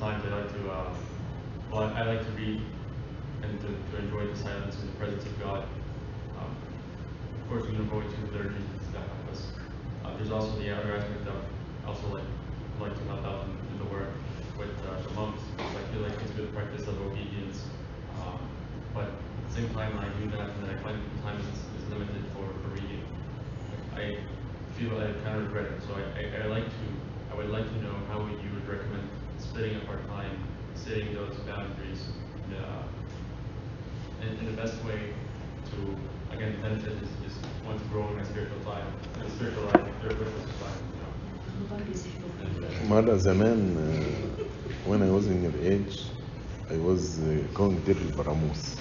I like to um, well, I like to read and to, to enjoy the silence and the presence of God. Um, of course, we look forward to liturgy that help us. Uh, there's also the other aspect of also like like to help out in, the work with uh, the monks. I feel like it's good practice of obedience. Um, but at the same time, I do that, and I find the time is, is limited for, for reading. I feel I kind of regret it, so I, I, I like to, I would like to know how would you would recommend splitting up our time, setting those boundaries, uh, in, in the best way to, again, benefit is, is one's growing a spiritual life, and spiritual life, their witness life, you know. مرة زمان uh, when I was in your age I was uh, going دير البراموس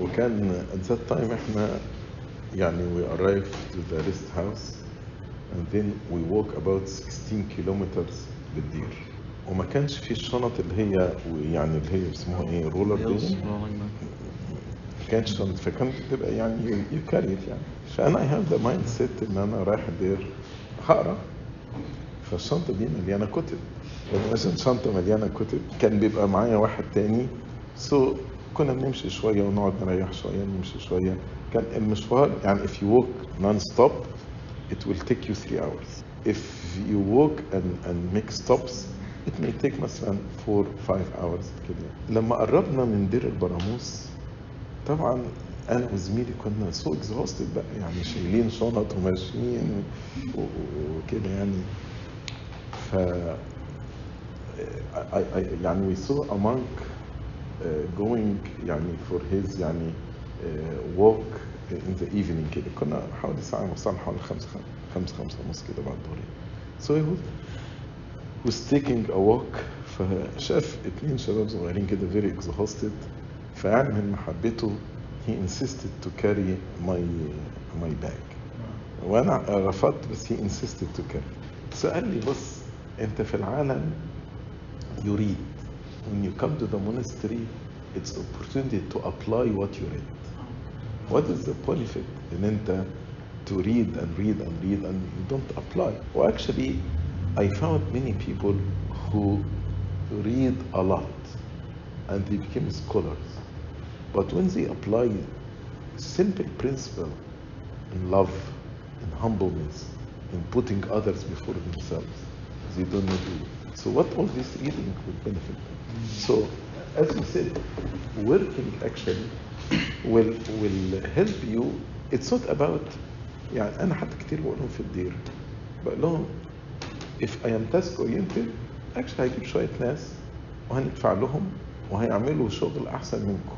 وكان at that time احنا يعني we arrived to the rest house and then we walk about 16 kilometers بالدير وما كانش في الشنط اللي هي يعني اللي هي اسمها إيه رولر دي ما كانش شنط فكانت بتبقى يعني يو كاري يعني. فانا اي هاف ذا مايند سيت إن أنا رايح الدير هقرأ. فالشنطة دي مليانة كتب. لما عشان شنطة مليانة كتب كان بيبقى معايا واحد تاني. سو كنا بنمشي شوية ونقعد نريح شوية نمشي شوية. كان المشوار يعني if you walk non-stop it will take you three hours. If you walk and, and make stops it may take مثلا four five hours كده لما قربنا من دير البراموس طبعا أنا وزميلي كنا سو اكزهوستد بقى يعني شايلين شنط وماشيين وكده يعني. ف يعني we saw a monk uh, going يعني for his يعني uh, walk in the evening كده. كنا حوالي ساعة وصلنا حوالي خمسة خمسة خمسة ونص كده بعد الظهر. So he was, was taking a walk فشاف اتنين شباب صغيرين كده very exhausted فيعني من محبته he insisted to carry my my bag وانا رفضت بس he insisted to carry سأل لي بص انت في العالم you read when you come to the monastery it's opportunity to apply what you read what is the benefit ان انت to read and read and read and you don't apply well actually I found many people who read a lot and they became scholars but when they apply simple principle in love in humbleness in putting others before themselves they don't know do it. So what all this reading would benefit them. So as you said, working actually will will help you. It's not about يعني أنا حتى كتير بقول لهم في الدير بقول لهم if I am task oriented actually هجيب شوية ناس وهندفع لهم وهيعملوا شغل أحسن منكم.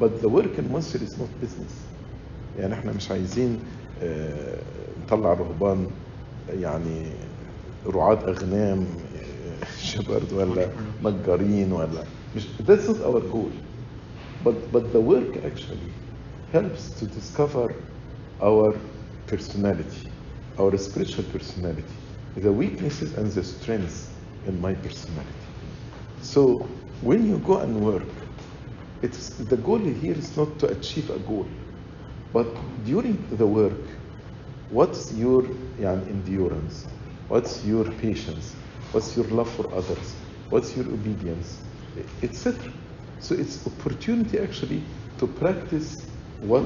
But the work in Monastery is not business. يعني إحنا مش عايزين آه، نطلع رهبان يعني رعاة أغنام آه، شبرد ولا نجارين ولا مش that's not our goal but but the work actually helps to discover our personality our spiritual personality the weaknesses and the strengths in my personality so when you go and work it's the goal here is not to achieve a goal but during the work what's your يعني endurance what's your patience what's your love for others what's your obedience etc so it's opportunity actually to practice what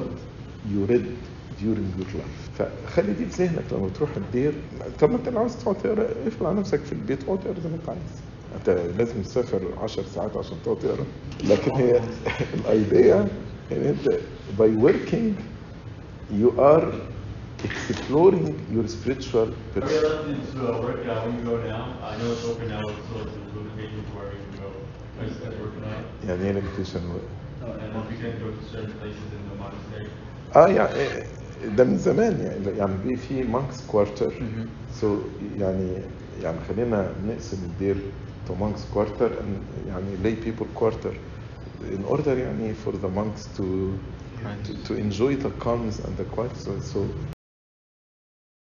you read during your life فخلي دي في ذهنك لما تروح الدير طب ما انت لو عاوز تقعد تقرا اقفل على نفسك في البيت اقعد اقرا زي ما انت عايز انت لازم تسافر 10 ساعات عشان تقعد تقرا لكن هي الايديا ان انت by working you are exploring your spiritual Are we person. allowed to uh, work uh, when you go now? I know it's open now, so it's a limitation to where we can go. I just guys working on it. يعني ايه limitation And if we can go to certain places in the monastery. اه يعني ده من زمان يعني. يعني بي في مانكس كوارتر سو يعني يعني خلينا نقسم الدير تو مانكس كوارتر يعني lay people quarter in order يعني for the monks to to, to enjoy the calmness and the quiet so, so